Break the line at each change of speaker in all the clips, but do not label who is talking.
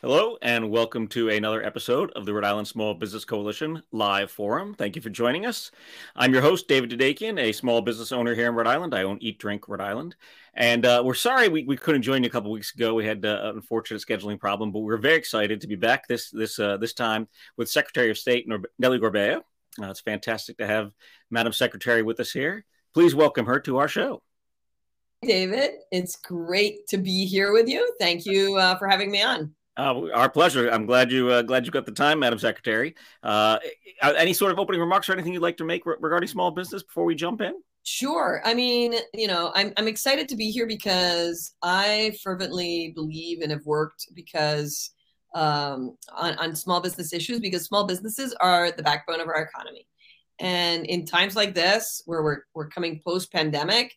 Hello, and welcome to another episode of the Rhode Island Small Business Coalition live forum. Thank you for joining us. I'm your host, David Dadekian, a small business owner here in Rhode Island. I own Eat Drink Rhode Island. And uh, we're sorry we, we couldn't join you a couple weeks ago. We had uh, an unfortunate scheduling problem, but we're very excited to be back this this uh, this time with Secretary of State Nellie Gorbea. Uh, it's fantastic to have Madam Secretary with us here. Please welcome her to our show.
David, it's great to be here with you. Thank you uh, for having me on.
Uh, our pleasure. I'm glad you uh, glad you got the time, Madam Secretary. Uh, any sort of opening remarks or anything you'd like to make re- regarding small business before we jump in?
Sure. I mean, you know, I'm I'm excited to be here because I fervently believe and have worked because um, on on small business issues because small businesses are the backbone of our economy, and in times like this where we're we're coming post pandemic,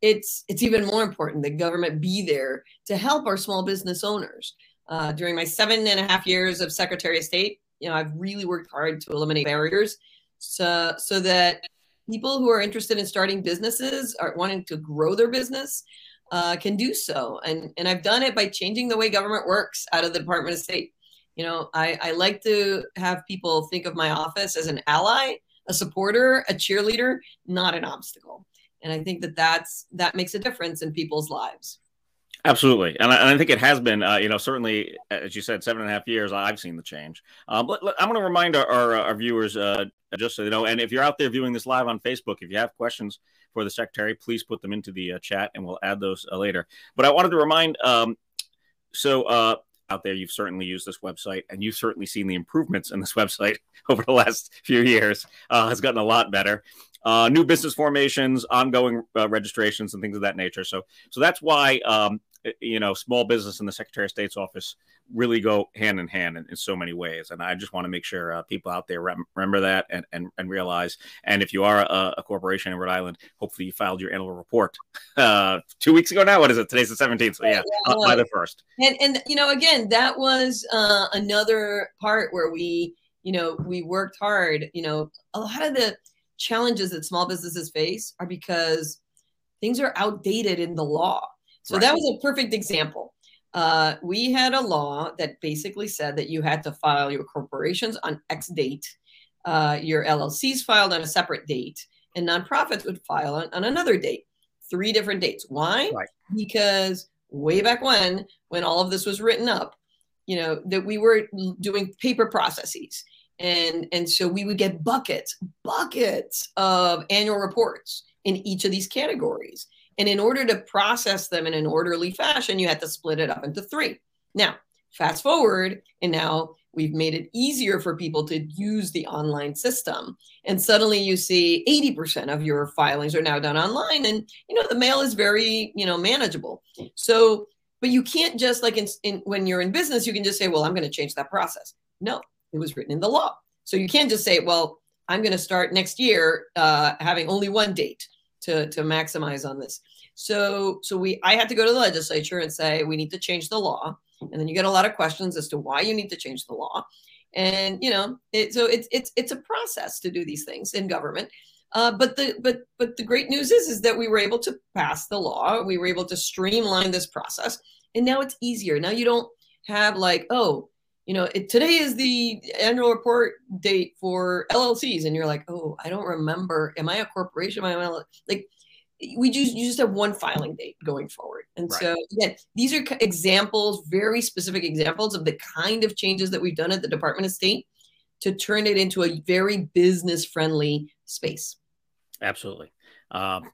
it's it's even more important that government be there to help our small business owners uh, during my seven and a half years of Secretary of State, you know, I've really worked hard to eliminate barriers so, so that people who are interested in starting businesses are wanting to grow their business uh, can do so. And, and I've done it by changing the way government works out of the Department of State. You know, I, I like to have people think of my office as an ally, a supporter, a cheerleader, not an obstacle. And I think that that's that makes a difference in people's lives.
Absolutely, and I, and I, think it has been, uh, you know, certainly as you said, seven and a half years. I've seen the change. Um, I'm going to remind our, our, our viewers, uh, just so you know, and if you're out there viewing this live on Facebook, if you have questions for the secretary, please put them into the uh, chat, and we'll add those uh, later. But I wanted to remind, um, so uh, out there, you've certainly used this website, and you've certainly seen the improvements in this website over the last few years. Uh, has gotten a lot better uh, new business formations, ongoing uh, registrations, and things of that nature. So, so that's why um, you know, small business and the Secretary of State's office really go hand in hand in, in so many ways. And I just want to make sure uh, people out there rem- remember that and, and, and realize. And if you are a, a, corporation in Rhode Island, hopefully you filed your annual report uh, two weeks ago now. What is it? Today's the 17th. So yeah, yeah by the first.
And, and, you know, again, that was uh, another part where we, you know, we worked hard. You know, a lot of the challenges that small businesses face are because things are outdated in the law so right. that was a perfect example. Uh, we had a law that basically said that you had to file your corporations on X date, uh, your LLCs filed on a separate date, and nonprofits would file on, on another date. Three different dates. Why? Right. Because way back when, when all of this was written up, you know, that we were doing paper processes. And, and so we would get buckets, buckets of annual reports in each of these categories. And in order to process them in an orderly fashion, you had to split it up into three. Now, fast forward, and now we've made it easier for people to use the online system. And suddenly you see 80% of your filings are now done online. And, you know, the mail is very, you know, manageable. So, but you can't just like in, in when you're in business, you can just say, well, I'm going to change that process. No, it was written in the law. So you can't just say, well, I'm going to start next year uh, having only one date to, to maximize on this. So, so we, I had to go to the legislature and say, we need to change the law. And then you get a lot of questions as to why you need to change the law. And, you know, it, so it's, it's, it's a process to do these things in government. Uh, but the but but the great news is is that we were able to pass the law. We were able to streamline this process, and now it's easier. Now you don't have like oh you know it, today is the annual report date for LLCs, and you're like oh I don't remember. Am I a corporation? Am I like we just you just have one filing date going forward. And right. so again these are examples very specific examples of the kind of changes that we've done at the department of state to turn it into a very business friendly space.
Absolutely. Um,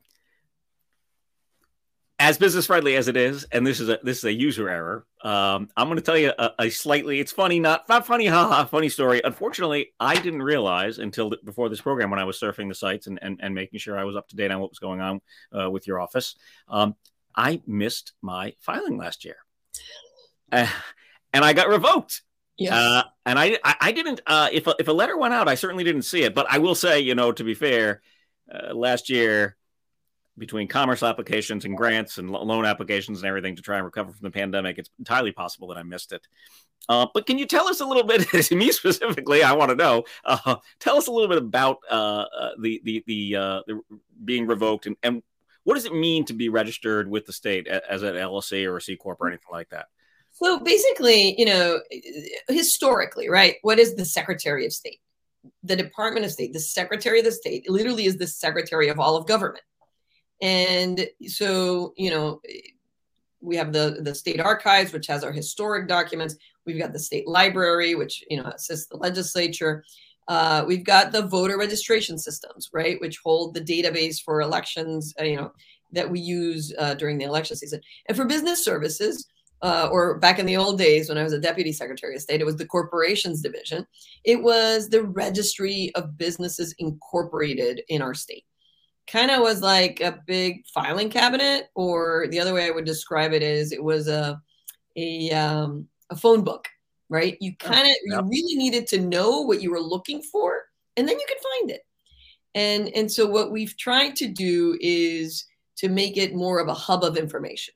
as business friendly as it is, and this is a this is a user error. Um, I'm going to tell you a, a, slightly it's funny, not not funny, haha, funny story. Unfortunately, I didn't realize until the, before this program when I was surfing the sites and, and, and making sure I was up to date on what was going on uh, with your office. Um, I missed my filing last year, uh, and I got revoked. Yeah. Uh, and I, I, I didn't. Uh, if a, if a letter went out, I certainly didn't see it. But I will say, you know, to be fair, uh, last year between commerce applications and grants and loan applications and everything to try and recover from the pandemic, it's entirely possible that I missed it. Uh, but can you tell us a little bit, me specifically, I want to know, uh, tell us a little bit about uh, uh the, the, the, uh, the, being revoked and, and what does it mean to be registered with the state as an LLC or a C Corp or anything like that?
So basically, you know, historically, right? What is the Secretary of State? The Department of State, the Secretary of the State, literally is the Secretary of all of government. And so, you know, we have the the state archives, which has our historic documents. We've got the state library, which you know assists the legislature. Uh, we've got the voter registration systems, right, which hold the database for elections. Uh, you know that we use uh, during the election season, and for business services. Uh, or back in the old days when I was a deputy secretary of state, it was the corporations division. It was the registry of businesses incorporated in our state kind of was like a big filing cabinet, or the other way I would describe it is it was a a um, a phone book, right? You kind of yeah. you really needed to know what you were looking for, and then you could find it. And and so what we've tried to do is to make it more of a hub of information,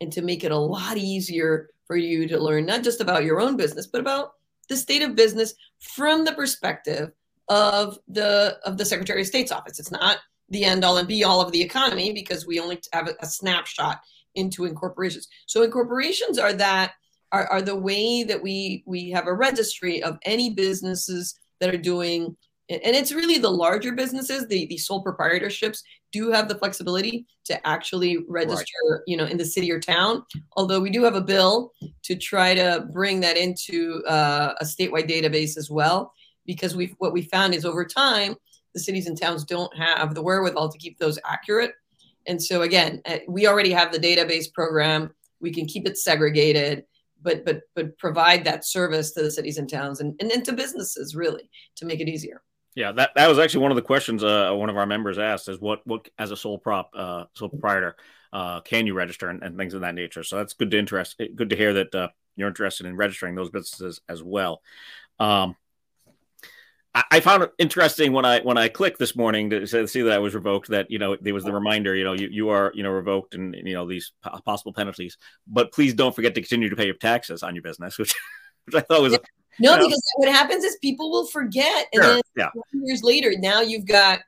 and to make it a lot easier for you to learn not just about your own business, but about the state of business from the perspective of the of the Secretary of State's office. It's not the end all and be all of the economy because we only have a, snapshot into incorporations. So incorporations are that are, are the way that we we have a registry of any businesses that are doing and it's really the larger businesses the, the sole proprietorships do have the flexibility to actually register right. you know in the city or town although we do have a bill to try to bring that into uh, a statewide database as well because we what we found is over time the cities and towns don't have the wherewithal to keep those accurate. And so again, uh, we already have the database program. We can keep it segregated, but but but provide that service to the cities and towns and, and, and to businesses really to make it easier.
Yeah, that, that was actually one of the questions uh, one of our members asked is what what as a sole prop uh, sole proprietor uh, can you register and, and, things of that nature. So that's good to interest good to hear that uh, you're interested in registering those businesses as well. Um, I found it interesting when I when I clicked this morning to see that I was revoked. That you know there was the reminder. You know you, you are you know revoked and you know these possible penalties. But please don't forget to continue to pay your taxes on your business, which which I thought was
no you know, because what happens is people will forget, and sure, then yeah. years later, now you've got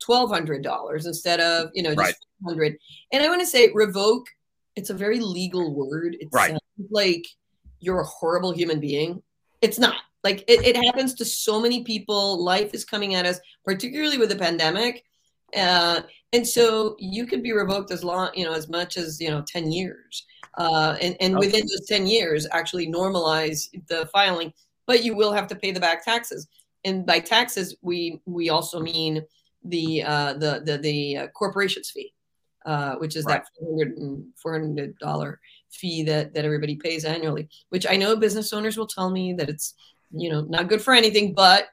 twelve hundred dollars instead of you know just right. hundred. And I want to say revoke. It's a very legal word. It's
right.
like you're a horrible human being. It's not like it, it happens to so many people. Life is coming at us, particularly with the pandemic. Uh, and so you could be revoked as long, you know, as much as, you know, 10 years. Uh, and and okay. within those 10 years, actually normalize the filing, but you will have to pay the back taxes. And by taxes, we we also mean the uh, the the, the uh, corporation's fee, uh, which is right. that $400 fee that that everybody pays annually. Which I know business owners will tell me that it's you know, not good for anything, but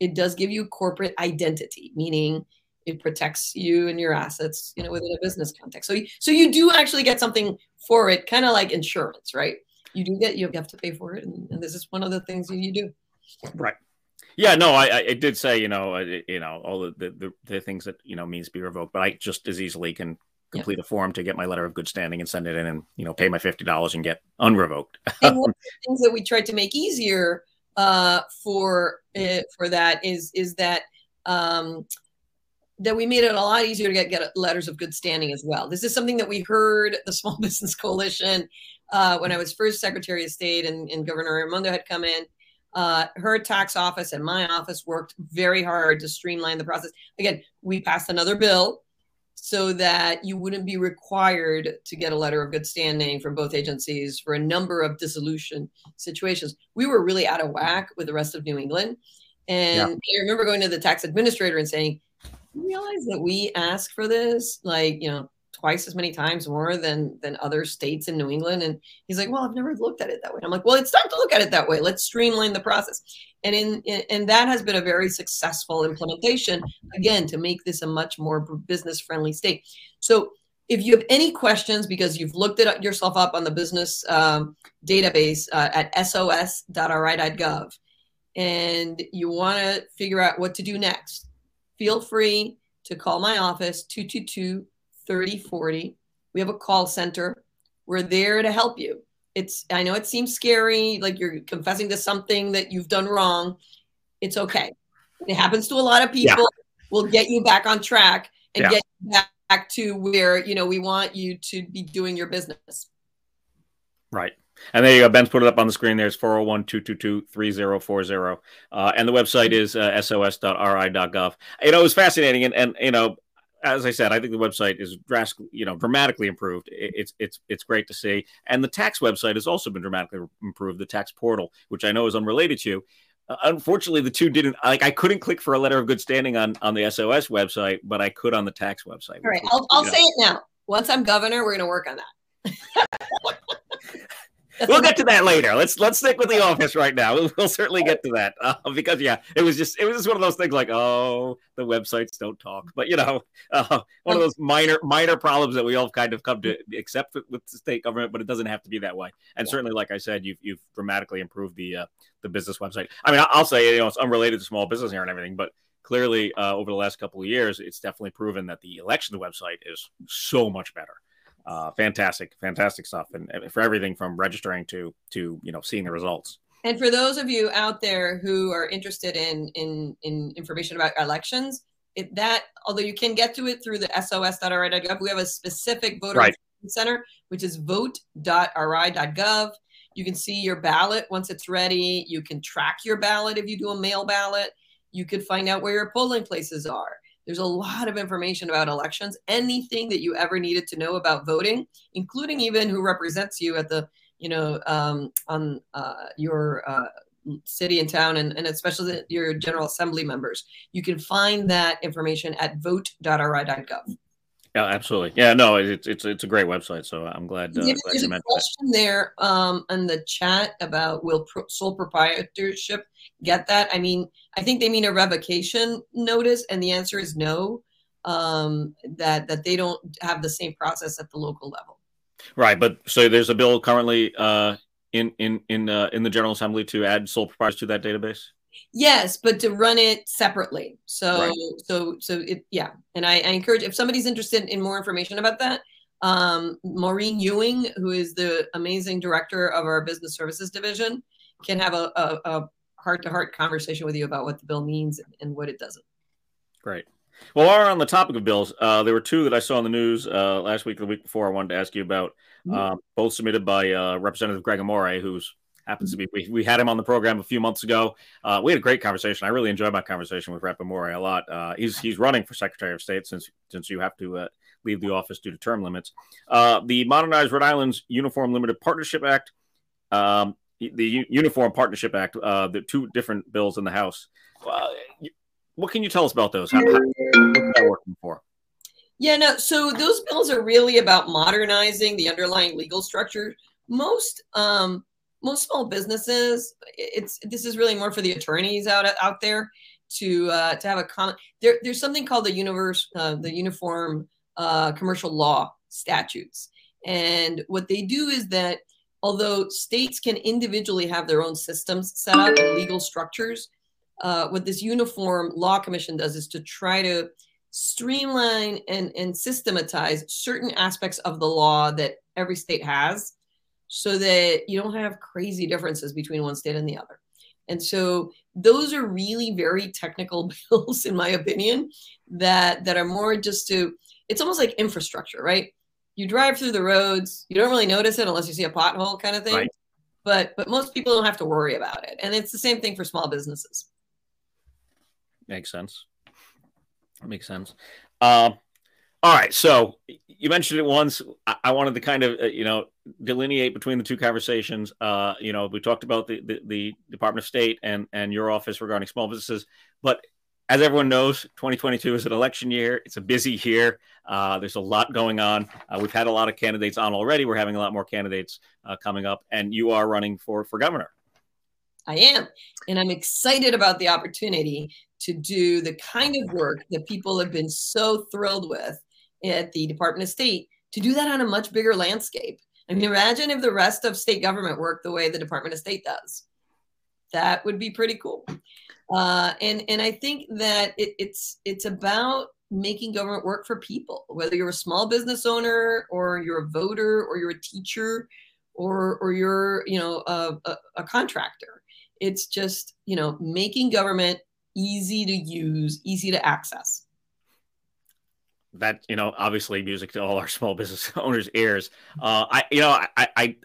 it does give you corporate identity, meaning it protects you and your assets, you know, within a business context. So, you, so you do actually get something for it, kind of like insurance, right? You do get, you have to pay for it, and, and this is one of the things you, you do.
Right. Yeah, no, I, I did say, you know, uh, I, you know, all the, the, the things that you know means be revoked, but I just as easily can complete yeah. a form to get my letter of good standing and send it in, and you know, pay my fifty dollars and get unrevoked.
and one of the things that we tried to make easier uh, for uh, for that is is that um, that we made it a lot easier to get, get letters of good standing as well. This is something that we heard the Small Business Coalition uh, when I was first Secretary of State and, and Governor Raimondo had come in. Uh, her tax office and my office worked very hard to streamline the process. Again, we passed another bill so that you wouldn't be required to get a letter of good standing from both agencies for a number of dissolution situations. We were really out of whack with the rest of New England. And yeah. I remember going to the tax administrator and saying, you realize that we ask for this? Like, you know, twice as many times more than than other states in New England. And he's like, well, I've never looked at it that way. I'm like, well, it's time to look at it that way. Let's streamline the process. And in, in and that has been a very successful implementation again to make this a much more business friendly state. So if you have any questions because you've looked it yourself up on the business um, database uh, at sos.ri.gov and you want to figure out what to do next, feel free to call my office 222 3040. We have a call center. We're there to help you. It's I know it seems scary, like you're confessing to something that you've done wrong. It's okay. It happens to a lot of people. Yeah. We'll get you back on track and yeah. get back to where you know we want you to be doing your business.
Right. And there you go. Ben's put it up on the screen There's It's 401 222 3040. Uh, and the website is uh, sos.ri.gov. You know, it was fascinating. And, and, you know, as I said, I think the website is drastically, you know, dramatically improved. It's it's it's great to see, and the tax website has also been dramatically improved. The tax portal, which I know is unrelated to you, uh, unfortunately, the two didn't like. I couldn't click for a letter of good standing on on the SOS website, but I could on the tax website.
All right, I'll, I'll say it now. Once I'm governor, we're going to work on that.
we'll get to that later. Let's let's stick with the office right now. We'll, we'll certainly get to that uh, because yeah, it was just it was just one of those things like oh the websites don't talk, but you know uh, one of those minor minor problems that we all kind of come to accept with the state government, but it doesn't have to be that way. And yeah. certainly, like I said, you've you've dramatically improved the uh, the business website. I mean, I'll say you know it's unrelated to small business here and everything, but clearly uh, over the last couple of years, it's definitely proven that the election website is so much better uh, fantastic, fantastic stuff, and, and for everything from registering to to you know seeing the results.
And for those of you out there who are interested in in in information about elections, it, that although you can get to it through the sos.ri.gov, we have a specific voter right. center which is vote.ri.gov. You can see your ballot once it's ready. You can track your ballot if you do a mail ballot. You could find out where your polling places are. There's a lot of information about elections, anything that you ever needed to know about voting, including even who represents you at the, you know, um, on uh, your uh, city and town, and, and especially your General Assembly members. You can find that information at vote.ri.gov.
Yeah, absolutely. Yeah, no, it's it's it's a great website. So I'm glad. Uh,
glad there's a question that. there um, in the chat about will pro- sole proprietorship get that? I mean, I think they mean a revocation notice, and the answer is no. Um, that that they don't have the same process at the local level.
Right, but so there's a bill currently uh, in in in uh, in the General Assembly to add sole proprietors to that database.
Yes, but to run it separately. So right. so so it yeah. And I, I, encourage if somebody's interested in more information about that, um, Maureen Ewing, who is the amazing director of our business services division, can have a, a, heart to heart conversation with you about what the bill means and what it doesn't.
Great. Well, while we're on the topic of bills, uh, there were two that I saw in the news uh, last week the week before. I wanted to ask you about, mm-hmm. uh, both submitted by uh, Representative Gregg Amore, who's happens to be. We, we had him on the program a few months ago. Uh, we had a great conversation. I really enjoyed my conversation with Rep. Amore a lot. Uh, he's he's running for Secretary of State since since you have to uh, leave the office due to term limits. Uh, the Modernized Rhode Island's Uniform Limited Partnership Act, um, the U- Uniform Partnership Act, uh, the two different bills in the House. Uh, what can you tell us about those? How, how, working for?
Yeah, no. So those bills are really about modernizing the underlying legal structure. Most um, most small businesses, it's this is really more for the attorneys out out there to uh, to have a common. There, there's something called the universe, uh, the Uniform uh, Commercial Law statutes, and what they do is that although states can individually have their own systems set up and legal structures, uh, what this Uniform Law Commission does is to try to streamline and, and systematize certain aspects of the law that every state has so that you don't have crazy differences between one state and the other. And so those are really very technical bills, in my opinion, that that are more just to it's almost like infrastructure, right? You drive through the roads, you don't really notice it unless you see a pothole kind of thing. Right. But but most people don't have to worry about it. And it's the same thing for small businesses.
Makes sense. Makes sense. Uh, all right. So you mentioned it once. I, wanted to kind of, uh, you know, delineate between the two conversations. Uh, you know, we talked about the, the, the Department of State and and your office regarding small businesses, but as everyone knows, 2022 is an election year. It's a busy year. Uh, there's a lot going on. Uh, we've had a lot of candidates on already. We're having a lot more candidates uh, coming up, and you are running for for governor.
I am, and I'm excited about the opportunity to do the kind of work that people have been so thrilled with at the Department of State. To do that on a much bigger landscape I mean, imagine if the rest of state government worked the way the Department of State does. That would be pretty cool. Uh, and and I think that it, it's it's about making government work for people, whether you're a small business owner or you're a voter or you're a teacher or or you're you know a, a, a contractor. It's just you know making government easy to use, easy to access
that you know obviously music to all our small business owners ears uh i you know i i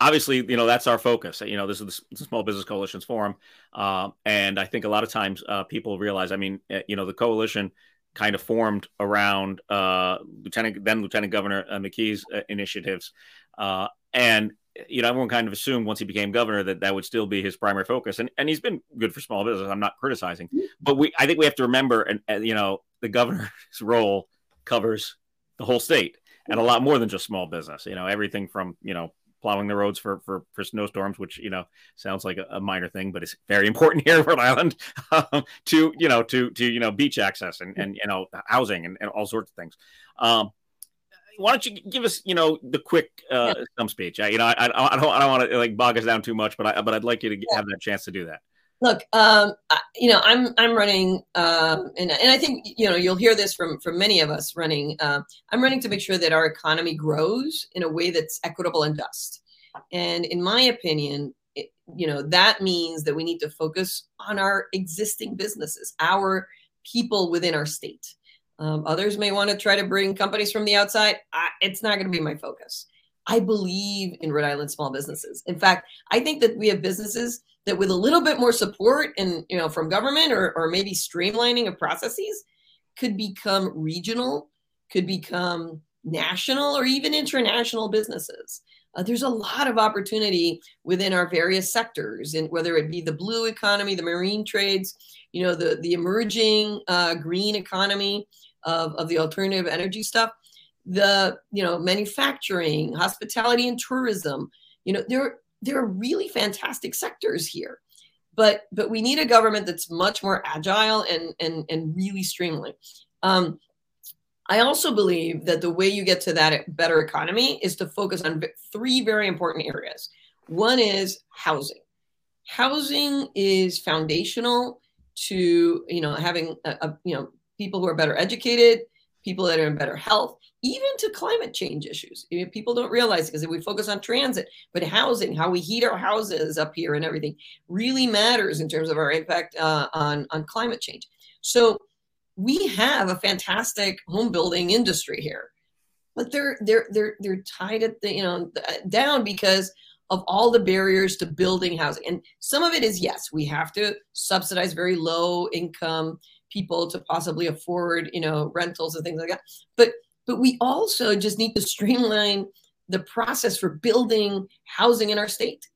obviously, you know, that's our focus. You know, this is the Small Business Coalition's forum. Uh, and I think a lot of times uh, people realize, I mean, eh, you know, the coalition kind of formed around uh, Lieutenant, then Lieutenant Governor uh, McKee's uh, initiatives. Uh, and, you know, everyone kind of assumed once he became governor that that would still be his primary focus. And, and he's been good for small business. I'm not criticizing, mm-hmm. but we, I think we have to remember, and, you know, the governor's role covers the whole state and a lot more than just small business. You know, everything from you know plowing the roads for for, for snowstorms, which you know sounds like a, a minor thing, but it's very important here in Rhode Island. Um, to you know to to you know beach access and and you know housing and, and all sorts of things. Um, why don't you give us, you know, the quick uh, yeah. some speech? I, you know, I, I, I don't, I don't want to like bog us down too much, but I, but I'd like you to yeah. have that chance to do that.
Look, um, you know, I'm I'm running, um, and and I think you know you'll hear this from from many of us running. Uh, I'm running to make sure that our economy grows in a way that's equitable and just. And in my opinion, it, you know that means that we need to focus on our existing businesses, our people within our state. Um, others may want to try to bring companies from the outside. I, it's not going to be my focus. I believe in Rhode Island small businesses. In fact, I think that we have businesses that with a little bit more support and you know from government or, or maybe streamlining of processes could become regional could become national or even international businesses. Uh, there's a lot of opportunity within our various sectors and whether it be the blue economy the marine trades you know the the emerging uh, green economy of, of the alternative energy stuff the you know manufacturing hospitality and tourism you know there there are really fantastic sectors here but but we need a government that's much more agile and and and really streamlined. Um, i also believe that the way you get to that better economy is to focus on three very important areas. One is housing. Housing is foundational to you know having a, a, you know people who are better educated people that are in better health even to climate change issues. People don't realize because we focus on transit, but housing, how we heat our houses up here and everything really matters in terms of our impact uh, on, on climate change. So we have a fantastic home building industry here, but they're, they're, they're, they're tied at the, you know, down because of all the barriers to building housing. And some of it is, yes, we have to subsidize very low income people to possibly afford, you know, rentals and things like that. But but we also just need to streamline the process for building housing in our state.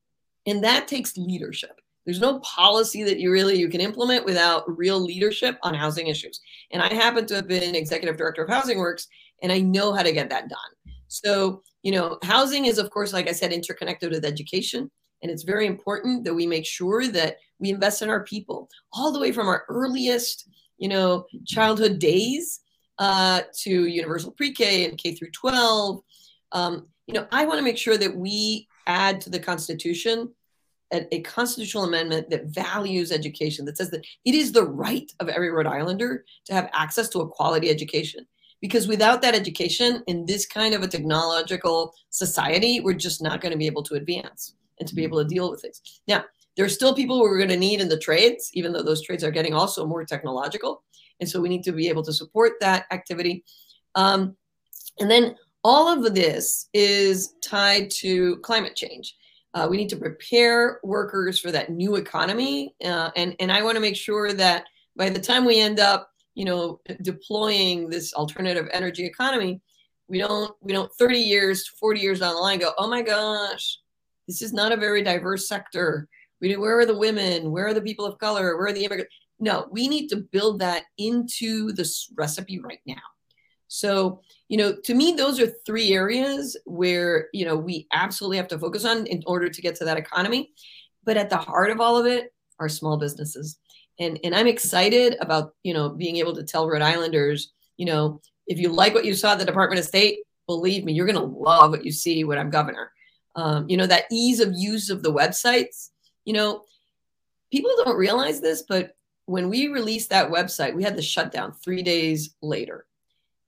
And that takes leadership. There's no policy that you really you can implement without real leadership on housing issues. And I happen to have been executive director of Housing Works, and I know how to get that done. So, you know, housing is, of course, like I said, interconnected with education. And it's very important that we make sure that we invest in our people all the way from our earliest, you know, childhood days uh, to universal pre-K and K through 12. Um, you know, I want to make sure that we add to the Constitution a, a, constitutional amendment that values education, that says that it is the right of every Rhode Islander to have access to a quality education. Because without that education in this kind of a technological society, we're just not going to be able to advance and to be able to deal with things. Now, there are still people we're going to need in the trades, even though those trades are getting also more technological. And so we need to be able to support that activity. Um, and then all of this is tied to climate change. Uh, we need to prepare workers for that new economy. Uh, and, and I want to make sure that by the time we end up, you know, deploying this alternative energy economy, we don't, we don't 30 years, 40 years down the line go, oh my gosh, this is not a very diverse sector. We, do, where are the women? Where are the people of color? Where are the immigrants? No, we need to build that into this recipe right now. So, you know, to me, those are three areas where, you know, we absolutely have to focus on in order to get to that economy. But at the heart of all of it are small businesses. And, and I'm excited about, you know, being able to tell Rhode Islanders, you know, if you like what you saw at the Department of State, believe me, you're going to love what you see when I'm governor. Um, you know, that ease of use of the websites, you know, people don't realize this, but when we released that website, we had the shutdown three days later.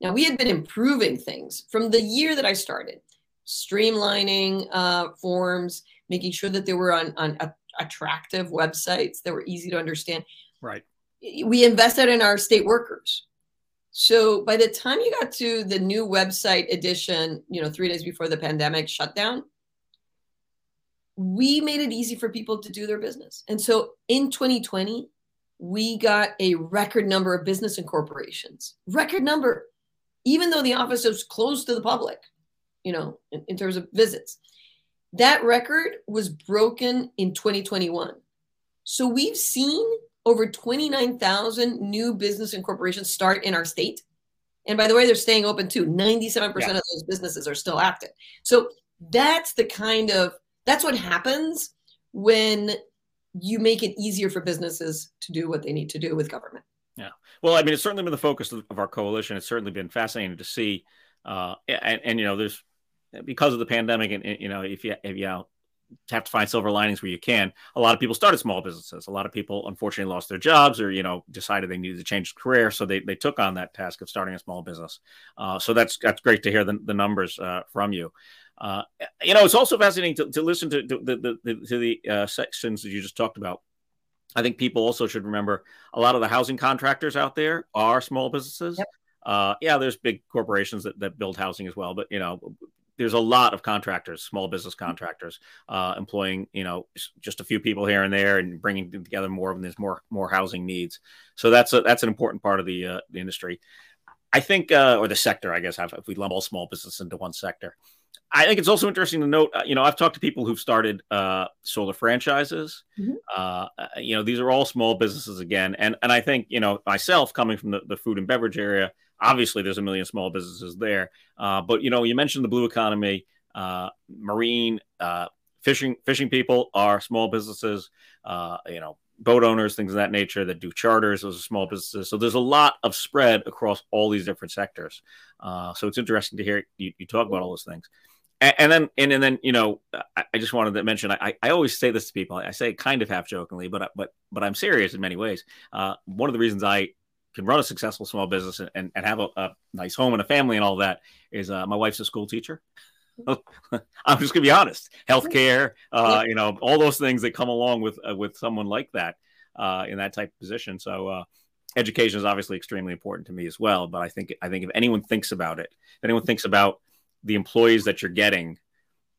Now, we had been improving things from the year that I started, streamlining uh, forms, making sure that they were on, on a, attractive websites that were easy to understand.
Right.
We invested in our state workers. So by the time you got to the new website edition, you know, three days before the pandemic shutdown, we made it easy for people to do their business. And so in 2020, we got a record number of business incorporations, record number, even though the office was closed to the public, you know, in, in terms of visits. That record was broken in 2021. So we've seen over 29,000 new business incorporations start in our state. And by the way, they're staying open too. 97% yeah. of those businesses are still active. So that's the kind of that's what happens when you make it easier for businesses to do what they need to do with government.
Yeah. Well, I mean, it's certainly been the focus of, our coalition. It's certainly been fascinating to see. Uh, and, and, you know, there's because of the pandemic, and, and you know, if you, if you have to find silver linings where you can. A lot of people started small businesses. A lot of people unfortunately lost their jobs or, you know, decided they needed to change career. So they, they took on that task of starting a small business. Uh, so that's, that's great to hear the, the numbers uh, from you. Uh, you know, it's also fascinating to, to listen to, to the, the, to the uh, sections that you just talked about. I think people also should remember a lot of the housing contractors out there are small businesses. Yep. Uh, yeah, there's big corporations that, that build housing as well, but you know, there's a lot of contractors, small business contractors, uh, employing you know just a few people here and there, and bringing together more of them. There's more more housing needs, so that's a, that's an important part of the uh, the industry. I think, uh, or the sector, I guess, if we lump all small business into one sector. I think it's also interesting to note, uh, you know, I've talked to people who've started uh, solar franchises. Mm-hmm. Uh, uh, you know, these are all small businesses again, and and I think you know myself coming from the, the food and beverage area, obviously there's a million small businesses there. Uh, but you know, you mentioned the blue economy, uh, marine, fishing fishing people are small businesses. you know, boat owners, things of that nature that do charters. Those are small businesses. So there's a lot of spread across all these different sectors. so it's interesting to hear you, you talk about all those things and, and then and, and then you know I, I, just wanted to mention I, I always say this to people I say it kind of half jokingly but but but I'm serious in many ways. Uh, one of the reasons I can run a successful small business and, and have a, a nice home and a family and all that is uh, my wife's a school teacher. I'm just gonna be honest. Healthcare, uh, you know, all those things that come along with uh, with someone like that uh, in that type of position. So uh, education is obviously extremely important to me as well. But I think I think if anyone thinks about it, if anyone thinks about the employees that you're getting,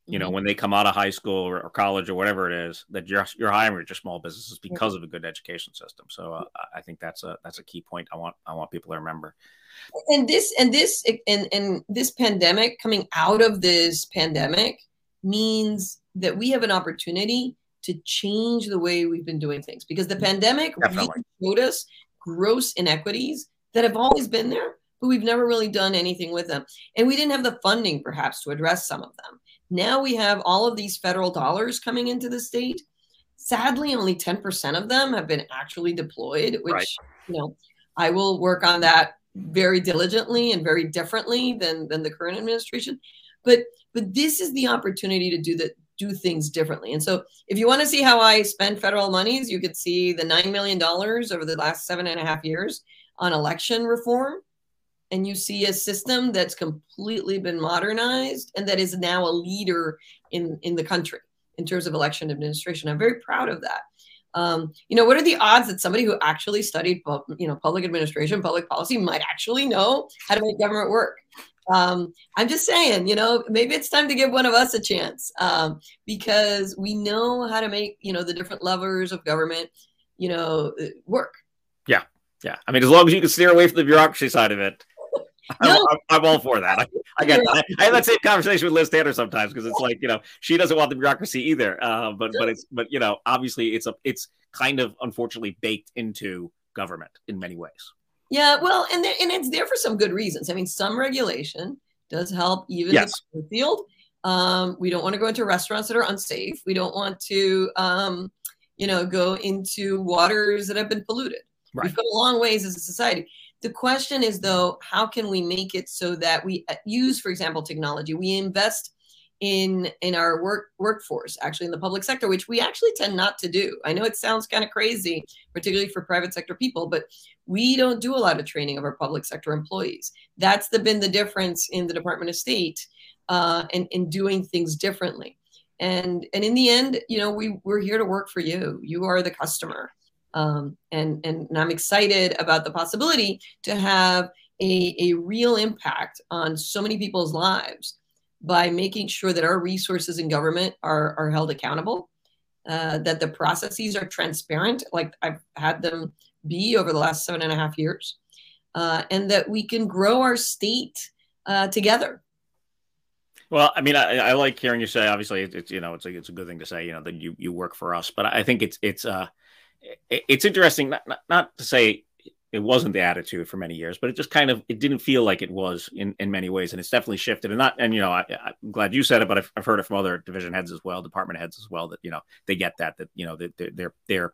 you know, mm-hmm. when they come out of high school or, or, college or whatever it is, that you're you're hiring just small businesses because of a good education system. So uh, I think that's a that's a key point. I want I want people to remember.
And this and this and and this pandemic coming out of this pandemic means that we have an opportunity to change the way we've been doing things because the mm-hmm. pandemic really showed us gross inequities that have always been there but we've never really done anything with them. And we didn't have the funding, perhaps, to address some of them. Now we have all of these federal dollars coming into the state. Sadly, only 10% of them have been actually deployed, which, right. you know, I will work on that very diligently and very differently than, than the current administration. But but this is the opportunity to do the do things differently. And so if you want to see how I spend federal monies, you could see the $9 million over the last seven and a half years on election reform and you see a system that's completely been modernized and that is now a leader in in the country in terms of election administration. I'm very proud of that. Um, you know what are the odds that somebody who actually studied you know public administration public policy might actually know how to make government work? Um, i'm just saying you know maybe it's time to give one of us a chance um, because we know how to make you know the different levers of government you know work.
Yeah yeah. I mean as long as you can steer away from the bureaucracy side of it no. I'm, I'm, all for that. I, I get. I, I, have that same conversation with Liz Tanner sometimes because it's like you know she doesn't want the bureaucracy either. Uh, but but it's but you know obviously it's a it's kind of unfortunately baked into government in many ways.
Yeah, well, and there, and it's there for some good reasons. I mean, some regulation does help even yes. the field. Um, we don't want to go into restaurants that are unsafe. We don't want to, um, you know, go into waters that have been polluted. Right. We've got a long ways as a society. The question is, though, how can we make it so that we uh, use, for example, technology? We invest in in our work workforce actually in the public sector which we actually tend not to do. I know it sounds kind of crazy particularly for private sector people but we don't do a lot of training of our public sector employees. That's the, been the difference in the department of state uh, and in doing things differently. And and in the end you know we we're here to work for you. You are the customer um, and, and, and I'm excited about the possibility to have a, a real impact on so many people's lives by making sure that our resources in government are, are held accountable, uh, that the processes are transparent, like I've had them be over the last seven and a half years, uh, and that we can grow our state uh, together.
Well, I mean, I, I, like hearing you say. Obviously, it's you know, it's a it's a good thing to say. You know that you you work for us, but I think it's it's uh it's interesting. Not not, not to say it wasn't the attitude for many years, but it just kind of it didn't feel like it was in, in many ways, and it's definitely shifted. And not and you know I, am glad you said it, but I've, I've, heard it from other division heads as well, department heads as well, that you know they get that that you know that they're, they're they're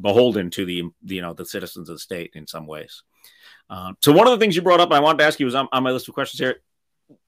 beholden to the you know the citizens of the state in some ways. Um, so one of the things you brought up, I wanted to ask you was on, on, my list of questions here.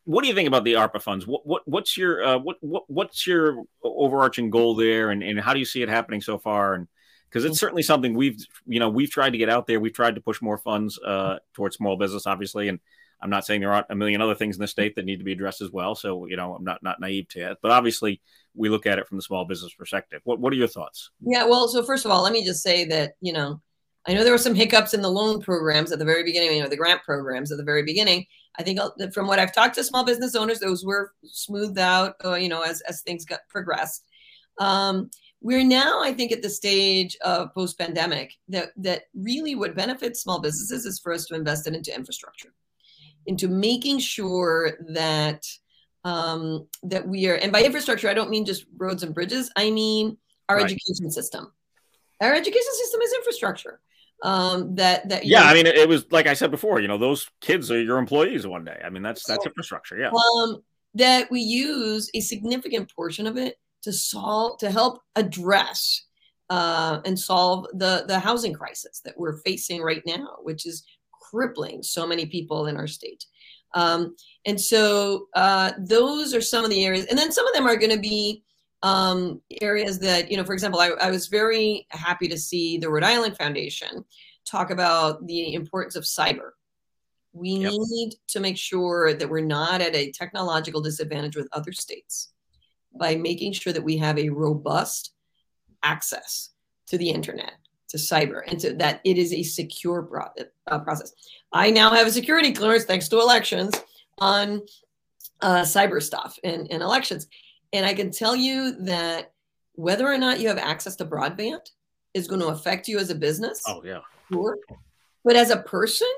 What do you think about the ARPA funds? What what what's your uh, what what what's your overarching goal there, and, and how do you see it happening so far? And because it's certainly something we've you know we've tried to get out there. We've tried to push more funds uh, towards small business, obviously, and I'm not saying there aren't a million other things in the state that need to be addressed as well. So you know I'm not not naive to it, but obviously we look at it from the small business perspective. What what are your thoughts?
Yeah, well, so first of all, let me just say that you know I know there were some hiccups in the loan programs at the very beginning, you know, the grant programs at the very beginning. I think uh, from what I've talked to small business owners, those were smoothed out, uh, you know, as as things got progressed. Um, we're now, I think, at the stage of post-pandemic that that really what benefits small businesses is for us to invest it into infrastructure, into making sure that um, that we are, and by infrastructure, I don't mean just roads and bridges. I mean our right. education system. Our education system is infrastructure. Um, that that
yeah, know, I mean, it, it was like I said before. You know, those kids are your employees one day. I mean, that's that's infrastructure. Yeah.
Um, that we use a significant portion of it to solve to help address uh, and solve the the housing crisis that we're facing right now, which is crippling so many people in our state. Um, and so uh, those are some of the areas, and then some of them are going to be um, areas that you know. For example, I, I was very happy to see the Rhode Island Foundation talk about the importance of cyber. We yep. need to make sure that we're not at a technological disadvantage with other states by making sure that we have a robust access to the internet, to cyber, and to that it is a secure pro uh, process. I now have a security clearance thanks to elections on uh, cyber stuff and, and elections. And I can tell you that whether or not you have access to broadband is going to affect you as a business.
Oh, yeah.
Sure. But as a person,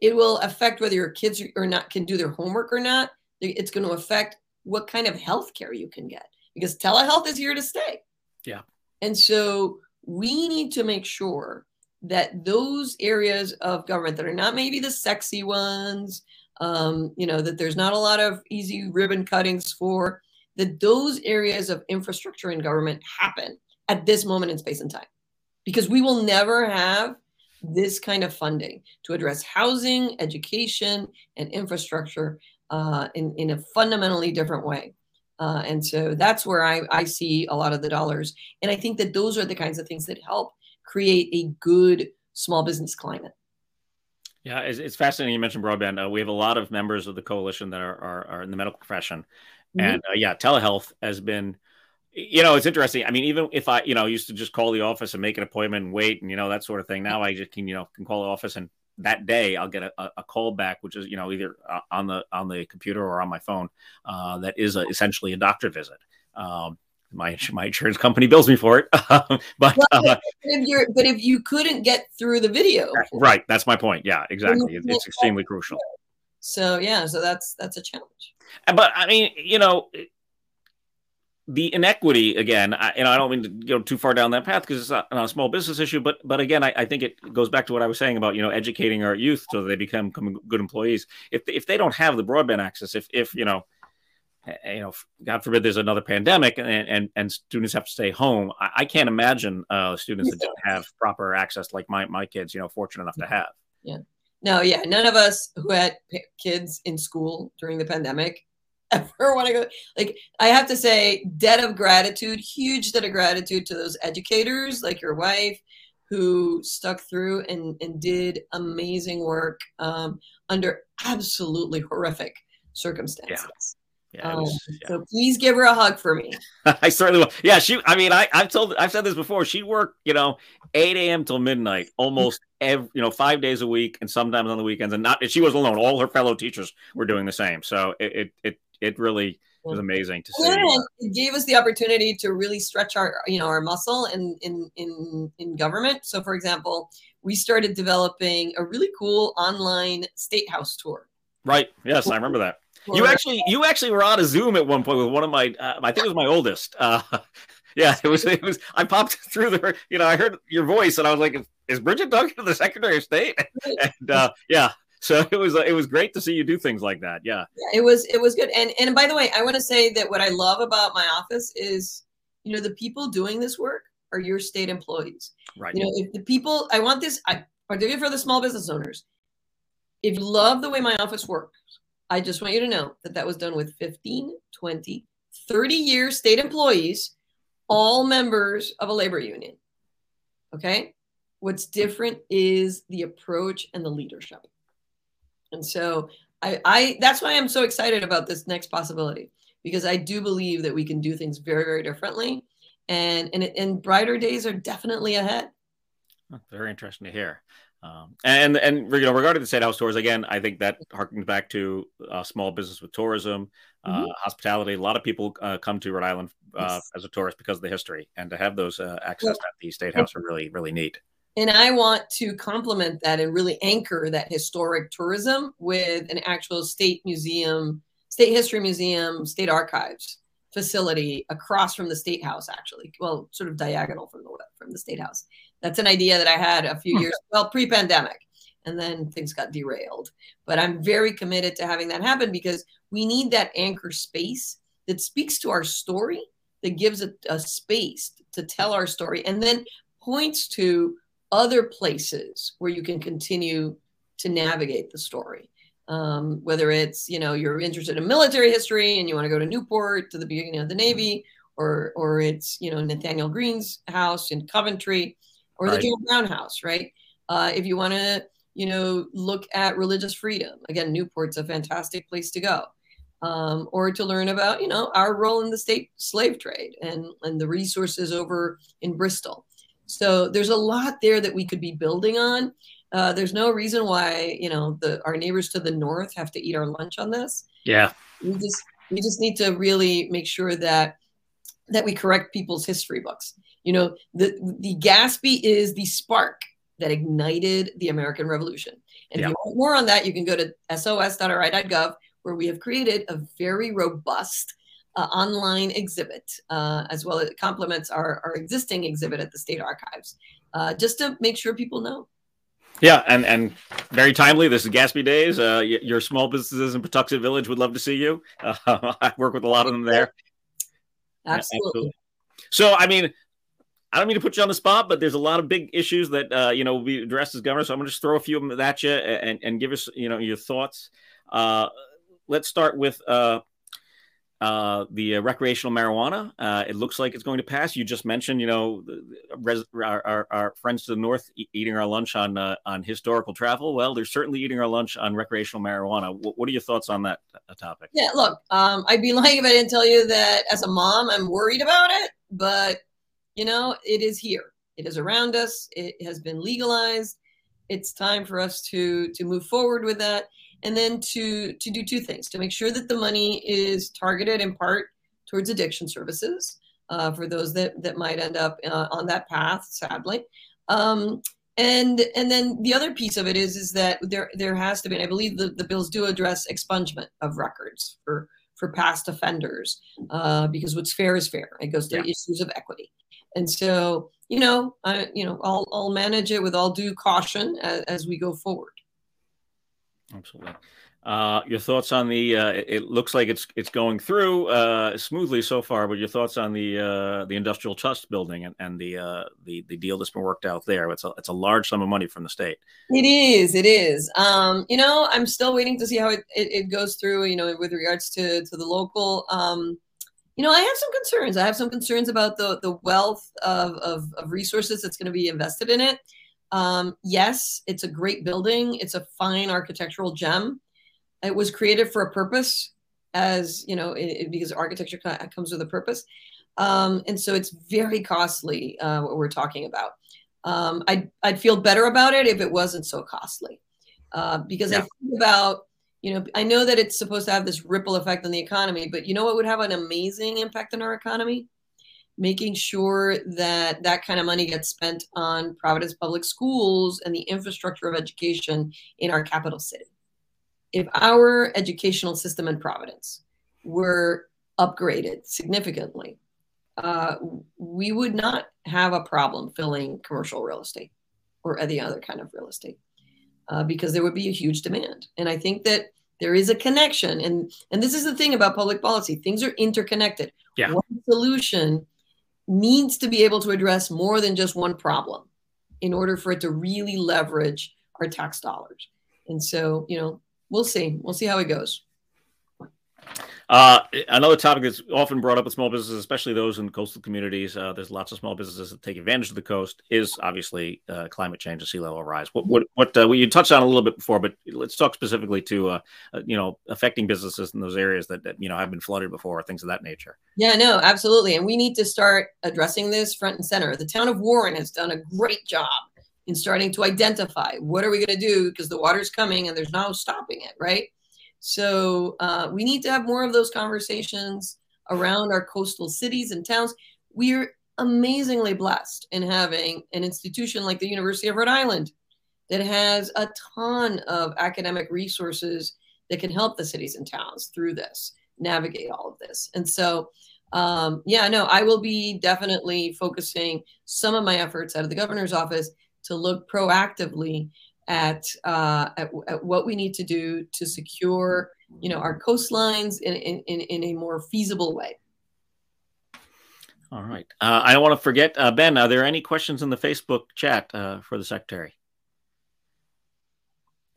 it will affect whether your kids or not can do their homework or not. It's going to affect what kind of health care you can get because telehealth is here to stay.
Yeah.
And so we need to make sure that those areas of government that are not maybe the sexy ones, um, you know, that there's not a lot of easy ribbon cuttings for, that those areas of infrastructure in government happen at this moment in space and time. Because we will never have this kind of funding to address housing, education, and infrastructure uh, in, in a fundamentally different way. Uh, and so that's where I, I see a lot of the dollars. And I think that those are the kinds of things that help create a good small business climate.
Yeah, it's, it's fascinating. You mentioned broadband. Uh, we have a lot of members of the coalition that are, are, are in the medical profession. Mm-hmm. And uh, yeah, telehealth has been, you know, it's interesting. I mean, even if I, you know, used to just call the office and make an appointment and wait and, you know, that sort of thing. Now I just can, you know, can call the office and that day I'll get a, a call back, which is you know either uh, on the on the computer or on my phone. Uh, that is a, essentially a doctor visit. Um, my my insurance company bills me for it, but well, uh,
if you're but if you couldn't get through the video,
right? That's my point. Yeah, exactly. It's, it's extremely crucial.
So yeah, so that's that's a challenge.
But I mean, you know, the inequity again, I, and I don't mean to go too far down that path because it's not, not, a small business issue, but but again, I, I, think it goes back to what I was saying about you know educating our youth so they become, good employees. If if they don't have the broadband access, if if you know, eh, you know, God forbid there's another pandemic and and, and students have to stay home, I, I can't imagine uh, students that don't have proper access like my my kids, you know, fortunate enough to have.
Yeah. No, yeah, none of us who had kids in school during the pandemic ever want to go like i have to say debt of gratitude huge debt of gratitude to those educators like your wife who stuck through and, and did amazing work um, under absolutely horrific circumstances yeah. Yeah, was, um, yeah. So please give her a hug for me.
I certainly will. Yeah, she. I mean, I, I've told, I've said this before. She worked, you know, eight a.m. till midnight, almost every, you know, five days a week, and sometimes on the weekends. And not, she was alone. All her fellow teachers were doing the same. So it, it, it it really was amazing to see.
It gave us the opportunity to really stretch our, you know, our muscle in in in in government. So, for example, we started developing a really cool online state house tour.
Right. Yes, I remember that. You actually, you actually were on a Zoom at one point with one of my, uh, I think it was my oldest. Uh, yeah, it was. It was. I popped through the. You know, I heard your voice, and I was like, "Is Bridget talking to the Secretary of State?" and uh, yeah, so it was. Uh, it was great to see you do things like that. Yeah.
yeah it was. It was good. And and by the way, I want to say that what I love about my office is, you know, the people doing this work are your state employees.
Right.
You know, if the people, I want this. I particularly for the small business owners. If you love the way my office works, I just want you to know that that was done with 15, 20, 30 year state employees all members of a labor union. Okay. What's different is the approach and the leadership. And so I, I that's why I'm so excited about this next possibility because I do believe that we can do things very, very differently. And and, and brighter days are definitely ahead.
Very interesting to hear. Um, and and you know regarding the state house tours again, I think that harkens back to uh, small business with tourism, uh, mm-hmm. hospitality. A lot of people uh, come to Rhode Island uh, yes. as a tourist because of the history, and to have those uh, access at the state house are really really neat.
And I want to complement that and really anchor that historic tourism with an actual state museum, state history museum, state archives facility across from the state house actually. Well sort of diagonal from the from the state house. That's an idea that i had a few hmm. years well pre-pandemic and then things got derailed. But i'm very committed to having that happen because we need that anchor space that speaks to our story that gives a, a space to tell our story and then points to other places where you can continue to navigate the story um, whether it's you know you're interested in military history and you want to go to Newport to the beginning of the Navy, or or it's you know Nathanael Greene's house in Coventry, or right. the James Brown house, right? Uh, if you want to you know look at religious freedom, again, Newport's a fantastic place to go. Um, or to learn about you know our role in the state slave trade and and the resources over in Bristol. So there's a lot there that we could be building on. Uh, there's no reason why you know the our neighbors to the north have to eat our lunch on this.
Yeah,
we just we just need to really make sure that that we correct people's history books. You know, the the Gaspee is the spark that ignited the American Revolution. And yeah. if you want more on that, you can go to sos.ri.gov, where we have created a very robust uh, online exhibit, uh, as well as it complements our, our existing exhibit at the State Archives, uh, just to make sure people know.
Yeah, and and very timely. This is Gaspee Days. Uh, your small businesses in Pawtuxet Village would love to see you. Uh, I work with a lot of them there.
Absolutely. Yeah, absolutely.
So, I mean, I don't mean to put you on the spot, but there's a lot of big issues that uh, you know will be addressed as governor. So I'm going to just throw a few of them at you and and give us you know your thoughts. Uh, let's start with uh, uh, the uh, recreational marijuana. Uh, it looks like it's going to pass. You just mentioned, you know, res- our, our, our, friends to the north e- eating our lunch on uh, on historical travel. Well, they're certainly eating our lunch on recreational marijuana. W- what are your thoughts on that uh, topic?
Yeah, look, um, I'd be lying if I didn't tell you that as a mom, I'm worried about it, but you know, it is here. It is around us. It has been legalized. It's time for us to to move forward with that and then to to do two things to make sure that the money is targeted in part towards addiction services uh, for those that that might end up uh, on that path sadly. Um, and and then the other piece of it is is that there there has to be and i believe the, the bills do address expungement of records for for past offenders uh, because what's fair is fair. It goes to yeah. issues of equity. And so you know I, you know I'll, I'll manage it with all due caution as, as we go forward
Absolutely. Uh, your thoughts on the? Uh, it, looks like it's it's going through uh, smoothly so far. But your thoughts on the uh, the industrial trust building and, and the uh, the the deal that's been worked out there? It's a it's a large sum of money from the state.
It is. It is. Um, you know, I'm still waiting to see how it, it, it, goes through. You know, with regards to to the local. Um, you know, I have some concerns. I have some concerns about the the wealth of of, of resources that's going to be invested in it. Um, yes, it's a great building. It's a fine architectural gem. It was created for a purpose, as you know, it, it, because architecture comes with a purpose. Um, and so it's very costly uh, what we're talking about. Um, I'd, I'd feel better about it if it wasn't so costly, uh, because yeah. I think about you know, I know that it's supposed to have this ripple effect on the economy, but you know what would have an amazing impact on our economy? Making sure that that kind of money gets spent on Providence public schools and the infrastructure of education in our capital city. If our educational system in Providence were upgraded significantly, uh, we would not have a problem filling commercial real estate or any other kind of real estate uh, because there would be a huge demand. And I think that there is a connection, and and this is the thing about public policy: things are interconnected.
Yeah.
One solution needs to be able to address more than just one problem in order for it to really leverage our tax dollars. And so, you know, we'll see. We'll see how it goes.
Uh, another topic that's often brought up with small businesses, especially those in coastal communities, uh, there's lots of small businesses that take advantage of the coast. Is obviously uh, climate change and sea level rise. What what what uh, you touched on a little bit before, but let's talk specifically to uh, uh, you know affecting businesses in those areas that, that you know have been flooded before, things of that nature.
Yeah, no, absolutely, and we need to start addressing this front and center. The town of Warren has done a great job in starting to identify what are we going to do because the water's coming and there's no stopping it, right? So uh, we need to have more of those conversations around our coastal cities and towns. We're amazingly blessed in having an institution like the University of Rhode Island that has a ton of academic resources that can help the cities and towns through this, navigate all of this. And so, um, yeah, no, I will be definitely focusing some of my efforts out of the governor's office to look proactively at, uh, at, at, what we need to do to secure, you know, our coastlines in, in, in a more feasible way.
All right. Uh, I don't want to forget, uh, Ben, are there any questions in the Facebook chat uh, for the secretary?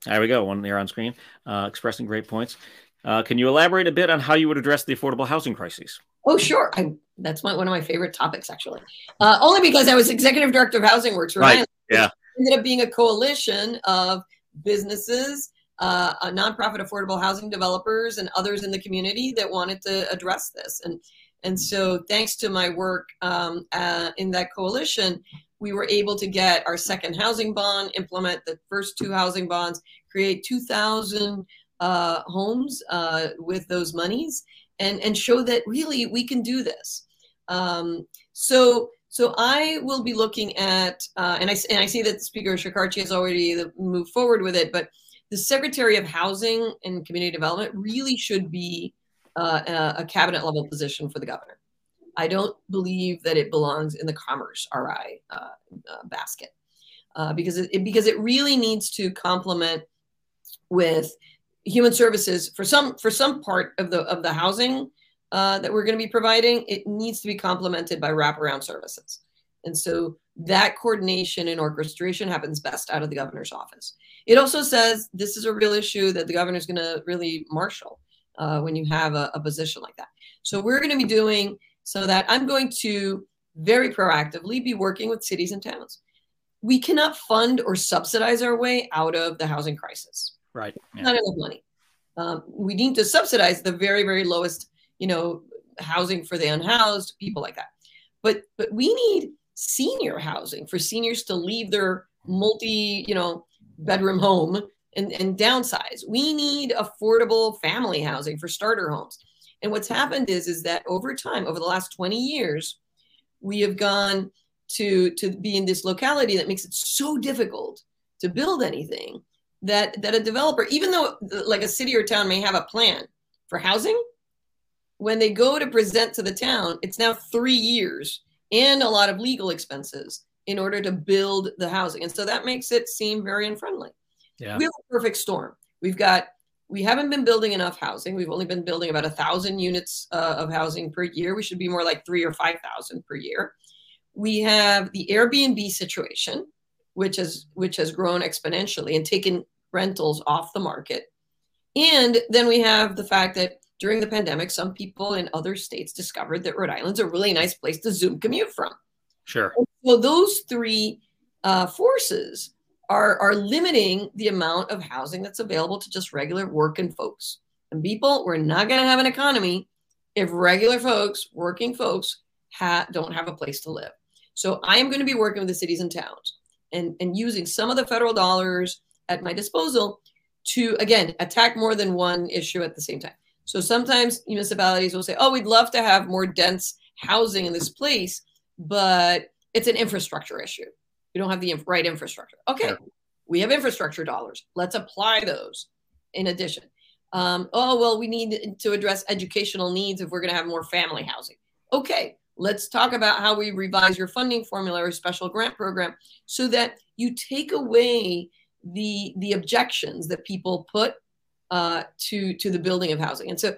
There we go, one there on screen, uh, expressing great points. Uh, can you elaborate a bit on how you would address the affordable housing crisis?
Oh, sure. I, that's my, one of my favorite topics, actually. only because I was executive director of Housing Works.
Right. Yeah
ended up being a coalition of businesses, uh, nonprofit affordable housing developers, and others in the community that wanted to address this. And and so, thanks to my work um, uh, in that coalition, we were able to get our second housing bond, implement the first two housing bonds, create 2,000 uh, homes uh, with those monies, and and show that really we can do this. Um, so so I will be looking at, uh, and I and I see that Speaker Shekarchi has already moved forward with it, but the Secretary of Housing and Community Development really should be uh, a, a, cabinet level position for the governor. I don't believe that it belongs in the Commerce RI uh, uh, basket uh, because it, because it really needs to complement with human services for some for some part of the of the housing uh, that we're going to be providing, it needs to be complemented by wraparound services. And so that coordination and orchestration happens best out of the governor's office. It also says this is a real issue that the governor's going to really marshal uh, when you have a, a position like that. So we're going to be doing so that I'm going to very proactively be working with cities and towns. We cannot fund or subsidize our way out of the housing crisis.
Right.
Yeah. Not enough money. Um, we need to subsidize the very, very lowest you know, housing for the unhoused, people like that. But but we need senior housing for seniors to leave their multi, you know, bedroom home and, and downsize. We need affordable family housing for starter homes. And what's happened is is that over time, over the last 20 years, we have gone to to be in this locality that makes it so difficult to build anything that that a developer, even though like a city or town may have a plan for housing, when they go to present to the town, it's now three years and a lot of legal expenses in order to build the housing. And so that makes it seem very unfriendly.
Yeah.
We have a perfect storm. We've got, we haven't been building enough housing. We've only been building about a thousand units uh, of housing per year. We should be more like three or 5,000 per year. We have the Airbnb situation, which has, which has grown exponentially and taken rentals off the market. And then we have the fact that during the pandemic, some people in other states discovered that Rhode Island's a really nice place to Zoom commute from.
Sure.
so those three uh, forces are, are limiting the amount of housing that's available to just regular working folks. And people, we're not going to have an economy if regular folks, working folks, ha- don't have a place to live. So I am going to be working with the cities and towns and, and using some of the federal dollars at my disposal to again attack more than one issue at the same time. So sometimes municipalities will say, "Oh, we'd love to have more dense housing in this place, but it's an infrastructure issue. We don't have the right infrastructure." Okay, yeah. we have infrastructure dollars. Let's apply those. In addition, um, oh well, we need to address educational needs if we're going to have more family housing. Okay, let's talk about how we revise your funding formula or special grant program so that you take away the the objections that people put uh, to to the building of housing. And so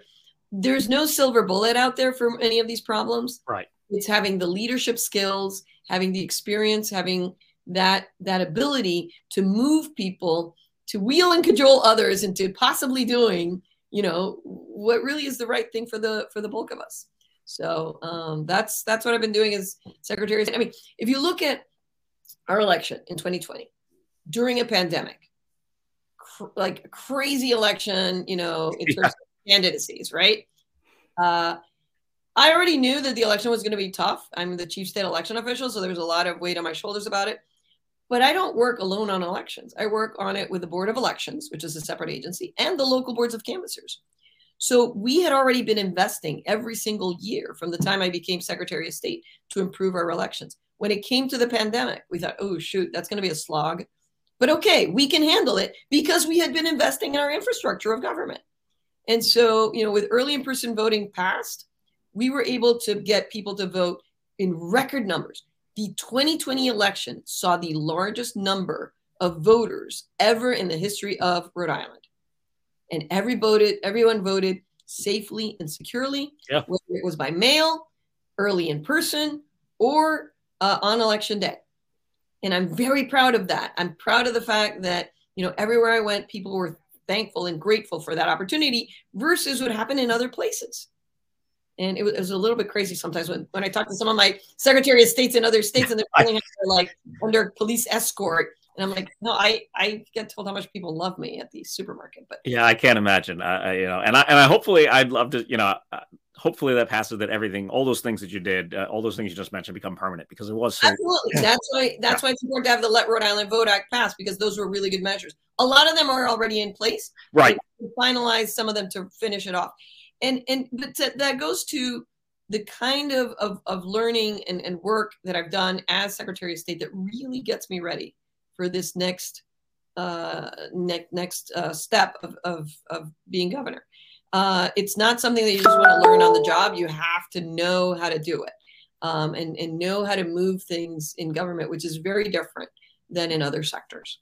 there's no silver bullet out there for any of these problems.
Right.
It's having the leadership skills, having the experience, having that that ability to move people to wheel and cajole others into possibly doing, you know, what really is the right thing for the for the bulk of us. So um, that's that's what I've been doing as secretary. I mean, if you look at our election in 2020 during a pandemic, cr- like a crazy election, you know, in terms yeah. of candidacies, right? Uh, I already knew that the election was going to be tough. I'm the chief state election official, so there was a lot of weight on my shoulders about it. But I don't work alone on elections. I work on it with the Board of Elections, which is a separate agency, and the local boards of canvassers. So we had already been investing every single year from the time I became Secretary of State to improve our elections. When it came to the pandemic, we thought, oh, shoot, that's going to be a slog. But okay, we can handle it because we had been investing in our infrastructure of government. And so, you know, with early in person voting passed, we were able to get people to vote in record numbers. The 2020 election saw the largest number of voters ever in the history of Rhode Island. And every voted, everyone voted safely and securely,
yeah.
whether it was by mail, early in person, or uh, on election day. And I'm very proud of that. I'm proud of the fact that, you know, everywhere I went, people were thankful and grateful for that opportunity versus what happened in other places. And it was, it was, a little bit crazy sometimes when, when I talk to some of my Secretary of States in other states and they're feeling like under police escort. And I'm like, no, I, I get told how much people love me at the supermarket, but
yeah, I can't imagine. I, I you know, and I, and I hopefully I'd love to, you know, uh, hopefully that passes that everything, all those things that you did, uh, all those things you just mentioned become permanent because it was so
absolutely. That's why, that's yeah. why it's important to have the Let Rhode Island Vote Act passed because those were really good measures. A lot of them are already in place.
Right.
Finalize some of them to finish it off. And, and, but to, that goes to, the kind of, of, of learning and, and work that I've done as Secretary of State that really gets me ready for this next uh, ne- next uh, step of, of, of being governor. Uh, it's not something that you just want to learn on the job. You have to know how to do it um, and, and know how to move things in government, which is very different than in other sectors.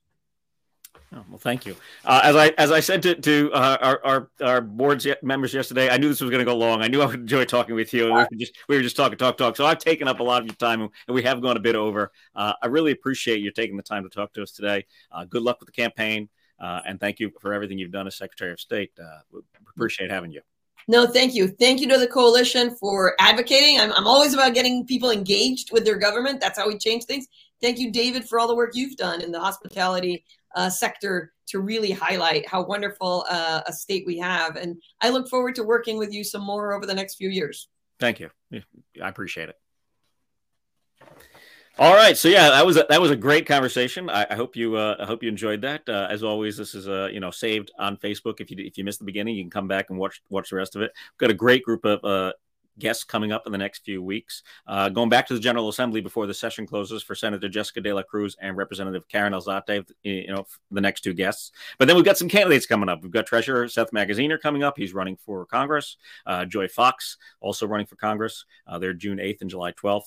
Oh, well, thank you. Uh, as I as I said to, to uh, our, our our board members yesterday, I knew this was going to go long. I knew I would enjoy talking with you. We were just we were just talking, talk, talk. So I've taken up a lot of your time, and we have gone a bit over. Uh, I really appreciate you taking the time to talk to us today. Uh, good luck with the campaign, uh, and thank you for everything you've done as Secretary of State. Uh, we appreciate having you.
No, thank you. Thank you to the coalition for advocating. I'm, I'm always about getting people engaged with their government. That's how we change things. Thank you, David, for all the work you've done in the hospitality uh, sector to really highlight how wonderful uh, a state we have. And I look forward to working with you some more over the next few years.
Thank you. I appreciate it. All right, so yeah, that was a, that was a great conversation. I, I hope you uh, I hope you enjoyed that. Uh, as always, this is uh, you know saved on Facebook. If you if you missed the beginning, you can come back and watch watch the rest of it. We've got a great group of uh, guests coming up in the next few weeks. Uh, going back to the General Assembly before the session closes for Senator Jessica De La Cruz and Representative Karen Alzate, you know, the next two guests. But then we've got some candidates coming up. We've got Treasurer Seth Magaziner coming up. He's running for Congress. Uh, Joy Fox also running for Congress. Uh, they're June 8th and July 12th.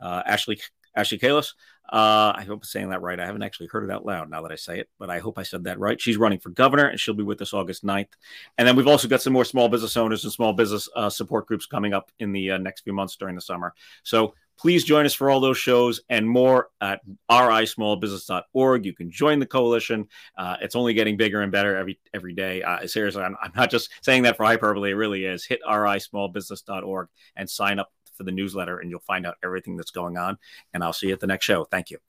Uh, Ashley Ashley Kalus uh, I hope I'm saying that right. I haven't actually heard it out loud now that I say it, but I hope I said that right. She's running for governor and she'll be with us August 9th. And then we've also got some more small business owners and small business uh, support groups coming up in the uh, next few months during the summer. So please join us for all those shows and more at rismallbusiness.org. You can join the coalition. Uh, it's only getting bigger and better every every day. Uh, seriously, I'm, I'm, not just saying that for hyperbole. It really is. Hit rismallbusiness.org and sign up for the newsletter, and you'll find out everything that's going on. And I'll see you at the next show. Thank you.